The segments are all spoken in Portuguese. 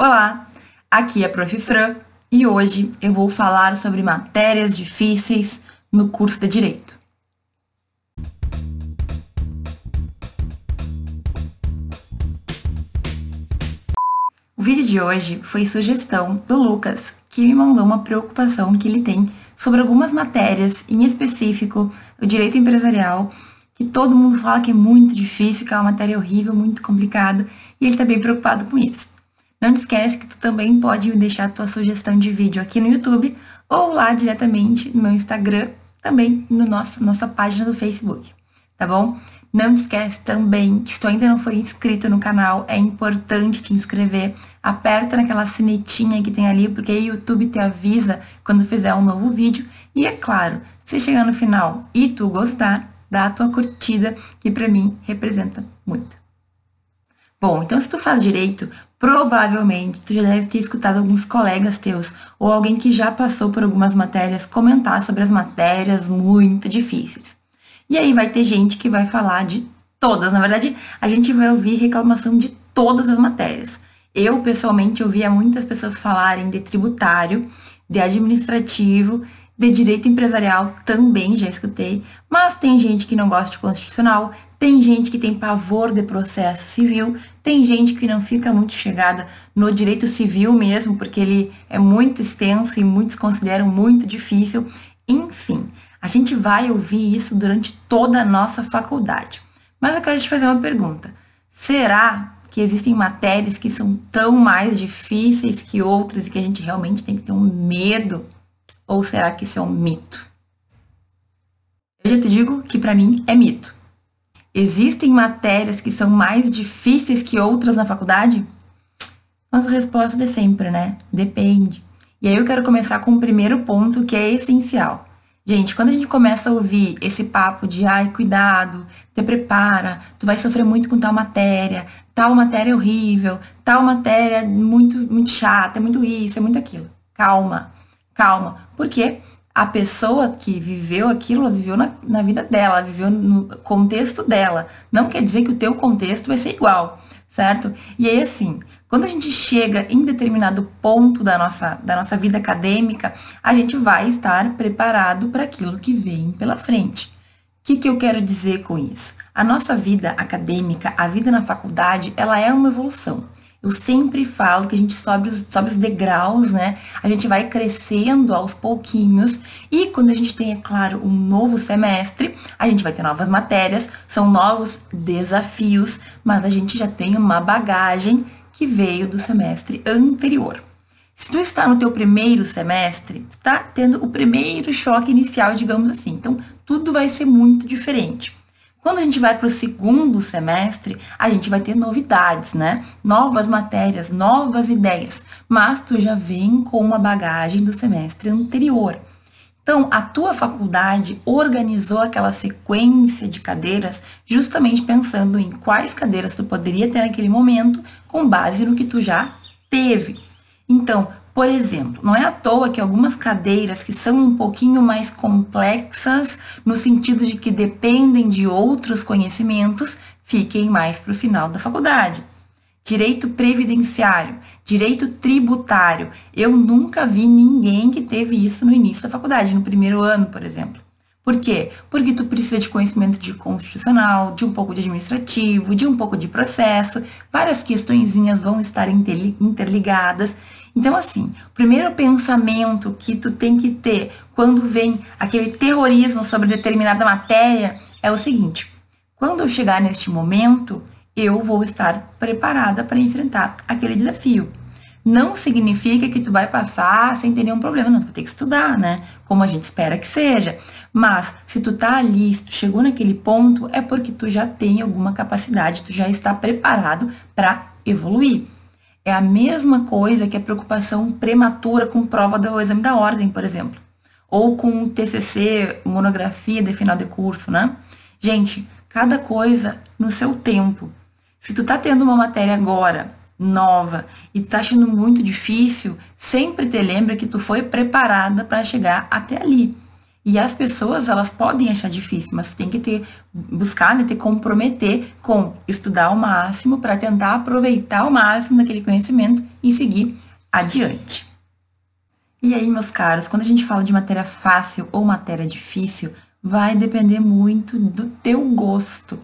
Olá, aqui é Prof. Fran e hoje eu vou falar sobre matérias difíceis no curso de Direito. O vídeo de hoje foi sugestão do Lucas, que me mandou uma preocupação que ele tem sobre algumas matérias, em específico o direito empresarial, que todo mundo fala que é muito difícil, que é uma matéria horrível, muito complicada, e ele está bem preocupado com isso. Não te esquece que tu também pode deixar tua sugestão de vídeo aqui no YouTube ou lá diretamente no meu Instagram, também no nosso nossa página do Facebook, tá bom? Não te esquece também que se tu ainda não for inscrito no canal, é importante te inscrever. Aperta naquela sinetinha que tem ali, porque aí o YouTube te avisa quando fizer um novo vídeo. E é claro, se chegar no final e tu gostar, dá a tua curtida, que para mim representa muito. Bom, então se tu faz direito, provavelmente tu já deve ter escutado alguns colegas teus ou alguém que já passou por algumas matérias comentar sobre as matérias muito difíceis. E aí vai ter gente que vai falar de todas. Na verdade, a gente vai ouvir reclamação de todas as matérias. Eu, pessoalmente, ouvia muitas pessoas falarem de tributário, de administrativo de direito empresarial também já escutei, mas tem gente que não gosta de constitucional, tem gente que tem pavor de processo civil, tem gente que não fica muito chegada no direito civil mesmo, porque ele é muito extenso e muitos consideram muito difícil. Enfim, a gente vai ouvir isso durante toda a nossa faculdade. Mas eu quero te fazer uma pergunta. Será que existem matérias que são tão mais difíceis que outras e que a gente realmente tem que ter um medo ou será que isso é um mito? Eu já te digo que para mim é mito. Existem matérias que são mais difíceis que outras na faculdade? Nossa resposta é sempre, né? Depende. E aí eu quero começar com o primeiro ponto que é essencial. Gente, quando a gente começa a ouvir esse papo de ai, cuidado, te prepara, tu vai sofrer muito com tal matéria, tal matéria é horrível, tal matéria muito, muito chata, é muito isso, é muito aquilo. Calma calma. Porque a pessoa que viveu aquilo, ela viveu na, na vida dela, viveu no contexto dela. Não quer dizer que o teu contexto vai ser igual, certo? E aí, assim, quando a gente chega em determinado ponto da nossa, da nossa vida acadêmica, a gente vai estar preparado para aquilo que vem pela frente. O que, que eu quero dizer com isso? A nossa vida acadêmica, a vida na faculdade, ela é uma evolução. Eu sempre falo que a gente sobe os, sobe os degraus, né? A gente vai crescendo aos pouquinhos. E quando a gente tem, é claro, um novo semestre, a gente vai ter novas matérias, são novos desafios, mas a gente já tem uma bagagem que veio do semestre anterior. Se tu está no teu primeiro semestre, tu está tendo o primeiro choque inicial, digamos assim. Então, tudo vai ser muito diferente. Quando a gente vai para o segundo semestre, a gente vai ter novidades, né? Novas matérias, novas ideias, mas tu já vem com uma bagagem do semestre anterior. Então, a tua faculdade organizou aquela sequência de cadeiras justamente pensando em quais cadeiras tu poderia ter naquele momento com base no que tu já teve. Então, por exemplo, não é à toa que algumas cadeiras que são um pouquinho mais complexas, no sentido de que dependem de outros conhecimentos, fiquem mais para o final da faculdade. Direito previdenciário, direito tributário. Eu nunca vi ninguém que teve isso no início da faculdade, no primeiro ano, por exemplo. Por quê? Porque tu precisa de conhecimento de constitucional, de um pouco de administrativo, de um pouco de processo, várias questõezinhas vão estar interligadas então, assim, o primeiro pensamento que tu tem que ter quando vem aquele terrorismo sobre determinada matéria é o seguinte: quando eu chegar neste momento, eu vou estar preparada para enfrentar aquele desafio. Não significa que tu vai passar sem ter nenhum problema, não, tu vai ter que estudar, né? Como a gente espera que seja. Mas se tu tá ali, se tu chegou naquele ponto, é porque tu já tem alguma capacidade, tu já está preparado para evoluir. É a mesma coisa que a preocupação prematura com prova do exame da ordem, por exemplo. Ou com TCC, monografia de final de curso, né? Gente, cada coisa no seu tempo. Se tu tá tendo uma matéria agora, nova, e tu tá achando muito difícil, sempre te lembra que tu foi preparada para chegar até ali. E as pessoas, elas podem achar difícil, mas tem que ter, buscar, né, ter comprometer com estudar ao máximo para tentar aproveitar ao máximo daquele conhecimento e seguir adiante. E aí, meus caros, quando a gente fala de matéria fácil ou matéria difícil, vai depender muito do teu gosto.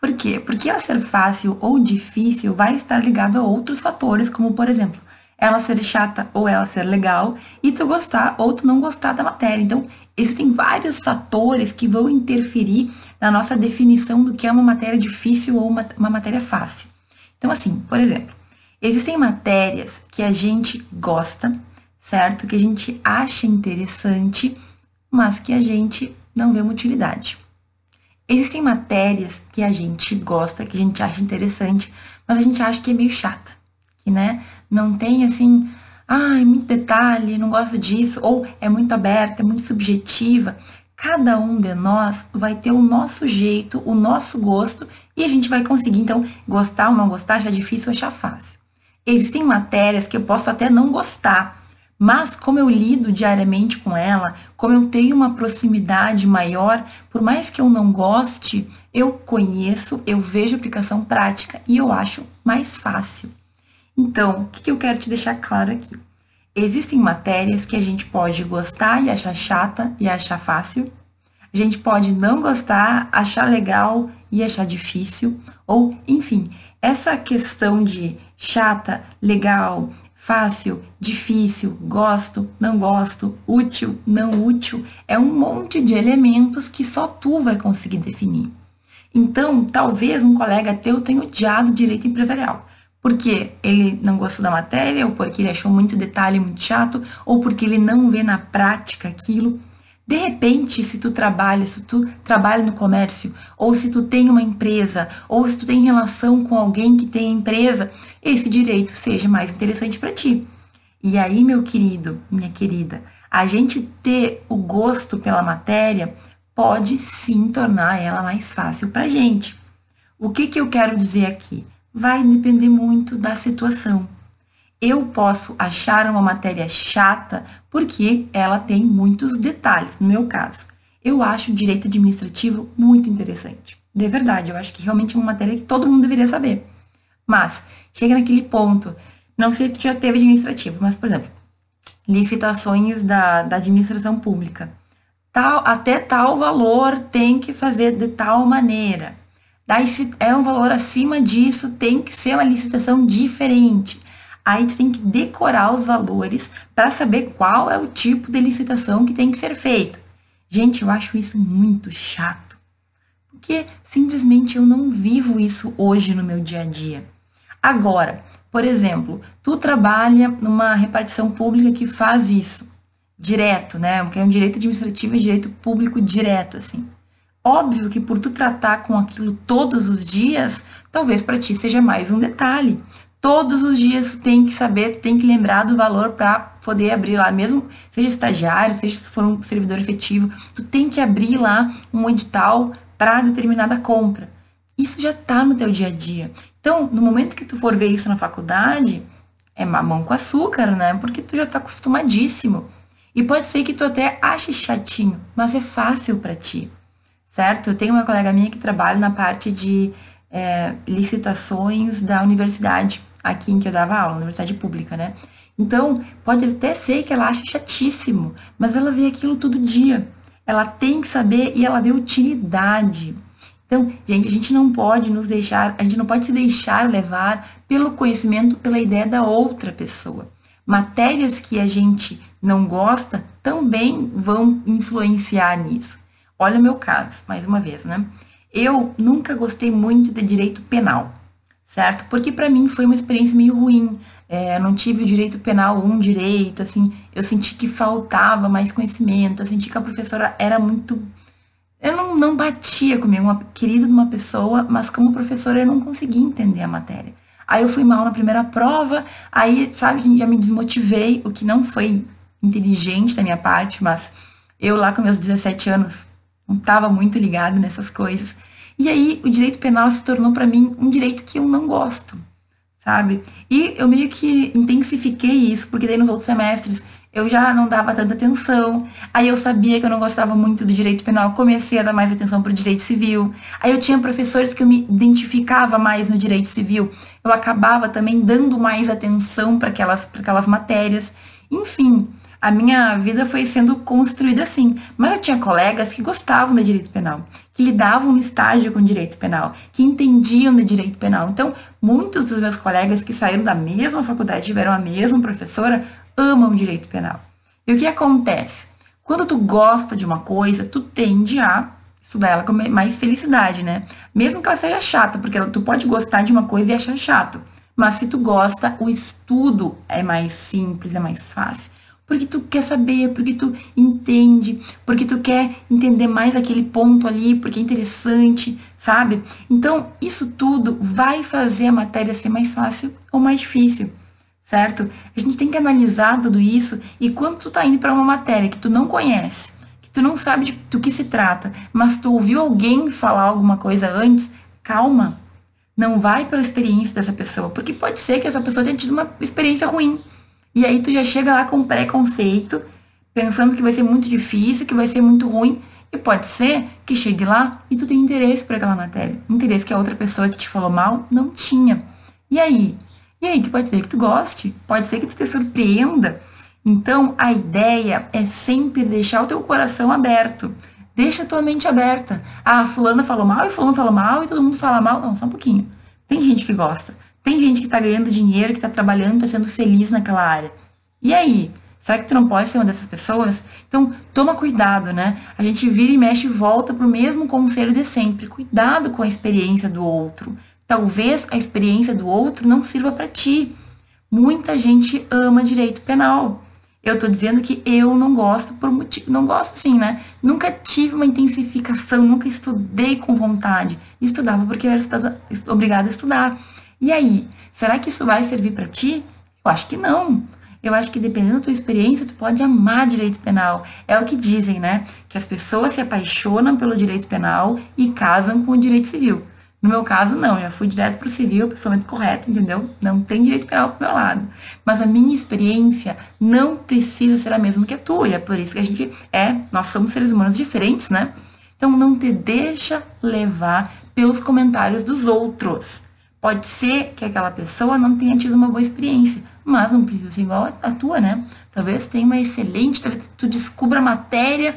Por quê? Porque ela ser fácil ou difícil vai estar ligado a outros fatores, como por exemplo, ela ser chata ou ela ser legal, e tu gostar ou tu não gostar da matéria. Então, existem vários fatores que vão interferir na nossa definição do que é uma matéria difícil ou uma, uma matéria fácil. Então, assim, por exemplo, existem matérias que a gente gosta, certo? Que a gente acha interessante, mas que a gente não vê uma utilidade. Existem matérias que a gente gosta, que a gente acha interessante, mas a gente acha que é meio chata, que né, não tem assim, ai, muito detalhe, não gosto disso, ou é muito aberta, é muito subjetiva. Cada um de nós vai ter o nosso jeito, o nosso gosto, e a gente vai conseguir, então, gostar ou não gostar, achar difícil ou achar fácil. Existem matérias que eu posso até não gostar, mas como eu lido diariamente com ela, como eu tenho uma proximidade maior, por mais que eu não goste, eu conheço, eu vejo aplicação prática e eu acho mais fácil. Então, o que eu quero te deixar claro aqui? Existem matérias que a gente pode gostar e achar chata e achar fácil. A gente pode não gostar, achar legal e achar difícil. Ou, enfim, essa questão de chata, legal, fácil, difícil, gosto, não gosto, útil, não útil, é um monte de elementos que só tu vai conseguir definir. Então, talvez um colega teu tenha odiado direito empresarial, porque ele não gostou da matéria, ou porque ele achou muito detalhe muito chato, ou porque ele não vê na prática aquilo. De repente, se tu trabalha, se tu trabalha no comércio, ou se tu tem uma empresa, ou se tu tem relação com alguém que tem empresa, esse direito seja mais interessante para ti. E aí, meu querido, minha querida, a gente ter o gosto pela matéria pode sim tornar ela mais fácil para gente. O que, que eu quero dizer aqui? Vai depender muito da situação. Eu posso achar uma matéria chata porque ela tem muitos detalhes, no meu caso. Eu acho direito administrativo muito interessante. De verdade, eu acho que realmente é uma matéria que todo mundo deveria saber. Mas, chega naquele ponto, não sei se já teve administrativo, mas, por exemplo, licitações da, da administração pública. Tal, até tal valor tem que fazer de tal maneira. Daí, se é um valor acima disso, tem que ser uma licitação diferente. Aí tu tem que decorar os valores para saber qual é o tipo de licitação que tem que ser feito. Gente, eu acho isso muito chato. Porque simplesmente eu não vivo isso hoje no meu dia a dia. Agora, por exemplo, tu trabalha numa repartição pública que faz isso direto, né? Que é um direito administrativo e direito público direto, assim. Óbvio que por tu tratar com aquilo todos os dias, talvez para ti seja mais um detalhe. Todos os dias tu tem que saber, tu tem que lembrar do valor para poder abrir lá, mesmo seja estagiário, seja se for um servidor efetivo, tu tem que abrir lá um edital para determinada compra. Isso já está no teu dia a dia. Então, no momento que tu for ver isso na faculdade, é mamão com açúcar, né? Porque tu já está acostumadíssimo. E pode ser que tu até ache chatinho, mas é fácil para ti, certo? Eu tenho uma colega minha que trabalha na parte de é, licitações da universidade aqui em que eu dava aula, universidade pública, né? Então, pode até ser que ela ache chatíssimo, mas ela vê aquilo todo dia. Ela tem que saber e ela vê utilidade. Então, gente, a gente não pode nos deixar, a gente não pode se deixar levar pelo conhecimento, pela ideia da outra pessoa. Matérias que a gente não gosta também vão influenciar nisso. Olha o meu caso, mais uma vez, né? Eu nunca gostei muito de direito penal certo? Porque para mim foi uma experiência meio ruim. É, não tive o direito penal um direito, assim, eu senti que faltava mais conhecimento, eu senti que a professora era muito. Eu não, não batia comigo, uma querida de uma pessoa, mas como professora eu não conseguia entender a matéria. Aí eu fui mal na primeira prova, aí, sabe, já me desmotivei, o que não foi inteligente da minha parte, mas eu lá com meus 17 anos não estava muito ligado nessas coisas. E aí o direito penal se tornou para mim um direito que eu não gosto, sabe? E eu meio que intensifiquei isso, porque daí nos outros semestres eu já não dava tanta atenção. Aí eu sabia que eu não gostava muito do direito penal, comecei a dar mais atenção para o direito civil. Aí eu tinha professores que eu me identificava mais no direito civil. Eu acabava também dando mais atenção para aquelas, aquelas matérias. Enfim, a minha vida foi sendo construída assim. Mas eu tinha colegas que gostavam de direito penal, que lidavam no estágio com direito penal, que entendiam de direito penal. Então, muitos dos meus colegas que saíram da mesma faculdade, tiveram a mesma professora, amam direito penal. E o que acontece? Quando tu gosta de uma coisa, tu tende a estudar ela com mais felicidade, né? Mesmo que ela seja chata, porque tu pode gostar de uma coisa e achar chato. Mas se tu gosta, o estudo é mais simples, é mais fácil porque tu quer saber, porque tu entende, porque tu quer entender mais aquele ponto ali, porque é interessante, sabe? Então, isso tudo vai fazer a matéria ser mais fácil ou mais difícil, certo? A gente tem que analisar tudo isso e quando tu tá indo para uma matéria que tu não conhece, que tu não sabe do que se trata, mas tu ouviu alguém falar alguma coisa antes, calma. Não vai pela experiência dessa pessoa, porque pode ser que essa pessoa tenha tido uma experiência ruim e aí tu já chega lá com preconceito, pensando que vai ser muito difícil, que vai ser muito ruim. E pode ser que chegue lá e tu tenha interesse por aquela matéria. Interesse que a outra pessoa que te falou mal não tinha. E aí? E aí que pode ser que tu goste, pode ser que tu te surpreenda. Então, a ideia é sempre deixar o teu coração aberto. Deixa a tua mente aberta. Ah, fulano falou mal e fulano falou mal e todo mundo fala mal. Não, só um pouquinho. Tem gente que gosta. Tem gente que está ganhando dinheiro, que está trabalhando, está sendo feliz naquela área. E aí? Será que tu não pode ser uma dessas pessoas? Então, toma cuidado, né? A gente vira e mexe e volta para o mesmo conselho de sempre. Cuidado com a experiência do outro. Talvez a experiência do outro não sirva para ti. Muita gente ama direito penal. Eu tô dizendo que eu não gosto por motivo, não gosto assim, né? Nunca tive uma intensificação, nunca estudei com vontade. Estudava porque eu era obrigada a estudar. E aí, será que isso vai servir para ti? Eu acho que não. Eu acho que dependendo da tua experiência, tu pode amar direito penal. É o que dizem, né? Que as pessoas se apaixonam pelo direito penal e casam com o direito civil. No meu caso, não, já fui direto para o civil, pessoalmente correto, entendeu? Não tem direito penal pro meu lado. Mas a minha experiência não precisa ser a mesma que a tua, e é por isso que a gente é, nós somos seres humanos diferentes, né? Então não te deixa levar pelos comentários dos outros. Pode ser que aquela pessoa não tenha tido uma boa experiência, mas não precisa ser igual a tua, né? Talvez tenha uma excelente, talvez tu descubra a matéria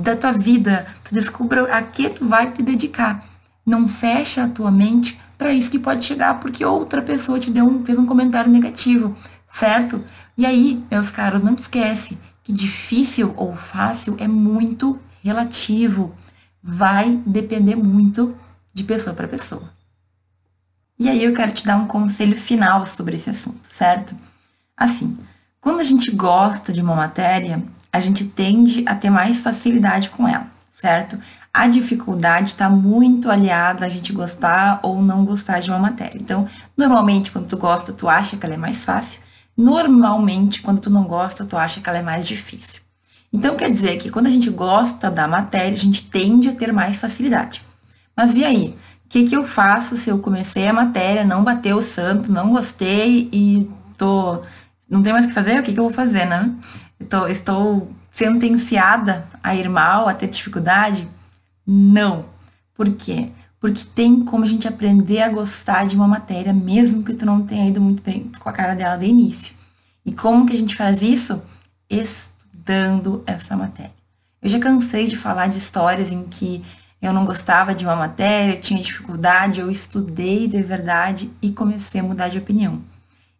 da tua vida, tu descubra a que tu vai te dedicar. Não fecha a tua mente para isso que pode chegar porque outra pessoa te deu um, fez um comentário negativo, certo? E aí, meus caros, não te esquece que difícil ou fácil é muito relativo. Vai depender muito de pessoa para pessoa. E aí eu quero te dar um conselho final sobre esse assunto, certo? Assim, quando a gente gosta de uma matéria, a gente tende a ter mais facilidade com ela, certo? A dificuldade está muito aliada a gente gostar ou não gostar de uma matéria. Então, normalmente, quando tu gosta, tu acha que ela é mais fácil. Normalmente, quando tu não gosta, tu acha que ela é mais difícil. Então, quer dizer que quando a gente gosta da matéria, a gente tende a ter mais facilidade. Mas e aí? O que, que eu faço se eu comecei a matéria, não bateu o santo, não gostei e tô. Não tem mais o que fazer? O que, que eu vou fazer, né? Tô, estou sentenciada a ir mal, a ter dificuldade? Não. Por quê? Porque tem como a gente aprender a gostar de uma matéria, mesmo que tu não tenha ido muito bem com a cara dela de início. E como que a gente faz isso? Estudando essa matéria. Eu já cansei de falar de histórias em que eu não gostava de uma matéria, eu tinha dificuldade, eu estudei de verdade e comecei a mudar de opinião.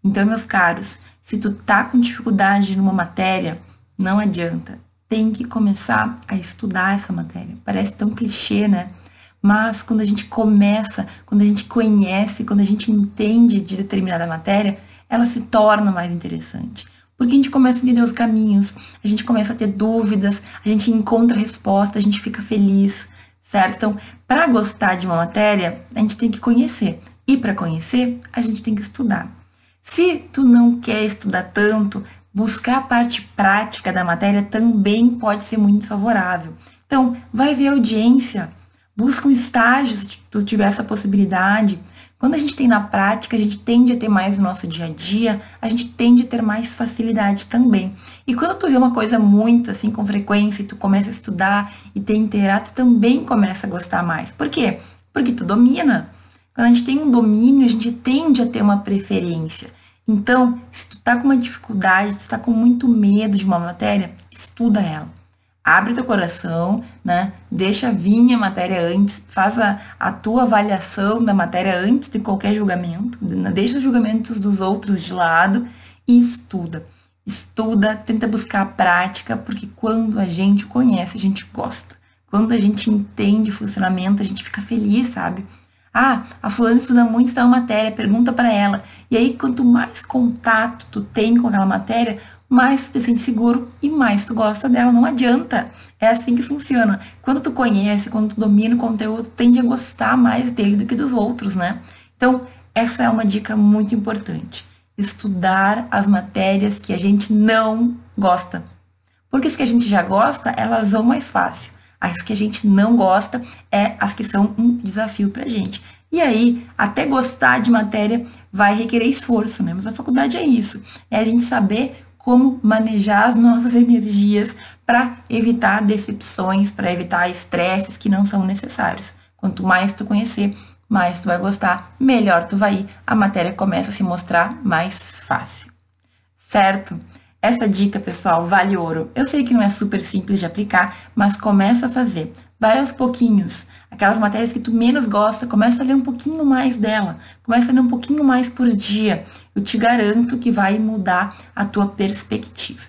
Então, meus caros, se tu tá com dificuldade numa matéria, não adianta. Tem que começar a estudar essa matéria. Parece tão clichê, né? Mas quando a gente começa, quando a gente conhece, quando a gente entende de determinada matéria, ela se torna mais interessante. Porque a gente começa a entender os caminhos, a gente começa a ter dúvidas, a gente encontra resposta, a gente fica feliz, certo? Então, para gostar de uma matéria, a gente tem que conhecer. E para conhecer, a gente tem que estudar. Se tu não quer estudar tanto, buscar a parte prática da matéria também pode ser muito favorável. Então, vai ver audiência, busca um estágio se tu tiver essa possibilidade. Quando a gente tem na prática, a gente tende a ter mais no nosso dia a dia, a gente tende a ter mais facilidade também. E quando tu vê uma coisa muito assim com frequência e tu começa a estudar e ter interar, tu também começa a gostar mais. Por quê? Porque tu domina. Quando a gente tem um domínio, a gente tende a ter uma preferência. Então, se tu tá com uma dificuldade, se tu tá com muito medo de uma matéria, estuda ela abre teu coração, né? Deixa vir a matéria antes, faz a, a tua avaliação da matéria antes de qualquer julgamento, deixa os julgamentos dos outros de lado e estuda. Estuda, tenta buscar a prática, porque quando a gente conhece, a gente gosta. Quando a gente entende o funcionamento, a gente fica feliz, sabe? Ah, a fulana estuda muito da matéria, pergunta para ela. E aí, quanto mais contato tu tem com aquela matéria, mais tu te sente seguro e mais tu gosta dela. Não adianta. É assim que funciona. Quando tu conhece, quando tu domina o conteúdo, tu tende a gostar mais dele do que dos outros, né? Então, essa é uma dica muito importante. Estudar as matérias que a gente não gosta. Porque as que a gente já gosta, elas vão mais fácil. As que a gente não gosta é as que são um desafio pra gente. E aí, até gostar de matéria vai requerer esforço, né? Mas a faculdade é isso. É a gente saber como manejar as nossas energias para evitar decepções, para evitar estresses que não são necessários. Quanto mais tu conhecer, mais tu vai gostar, melhor tu vai ir, a matéria começa a se mostrar mais fácil. Certo? Essa dica, pessoal, vale ouro. Eu sei que não é super simples de aplicar, mas começa a fazer. Vai aos pouquinhos. Aquelas matérias que tu menos gosta, começa a ler um pouquinho mais dela. Começa a ler um pouquinho mais por dia. Eu te garanto que vai mudar a tua perspectiva.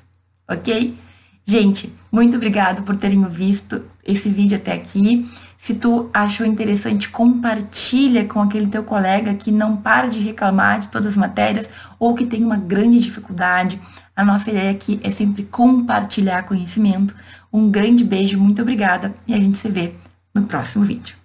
Ok? Gente, muito obrigado por terem visto esse vídeo até aqui. Se tu achou interessante, compartilha com aquele teu colega que não para de reclamar de todas as matérias ou que tem uma grande dificuldade. A nossa ideia aqui é sempre compartilhar conhecimento. Um grande beijo, muito obrigada e a gente se vê no próximo vídeo.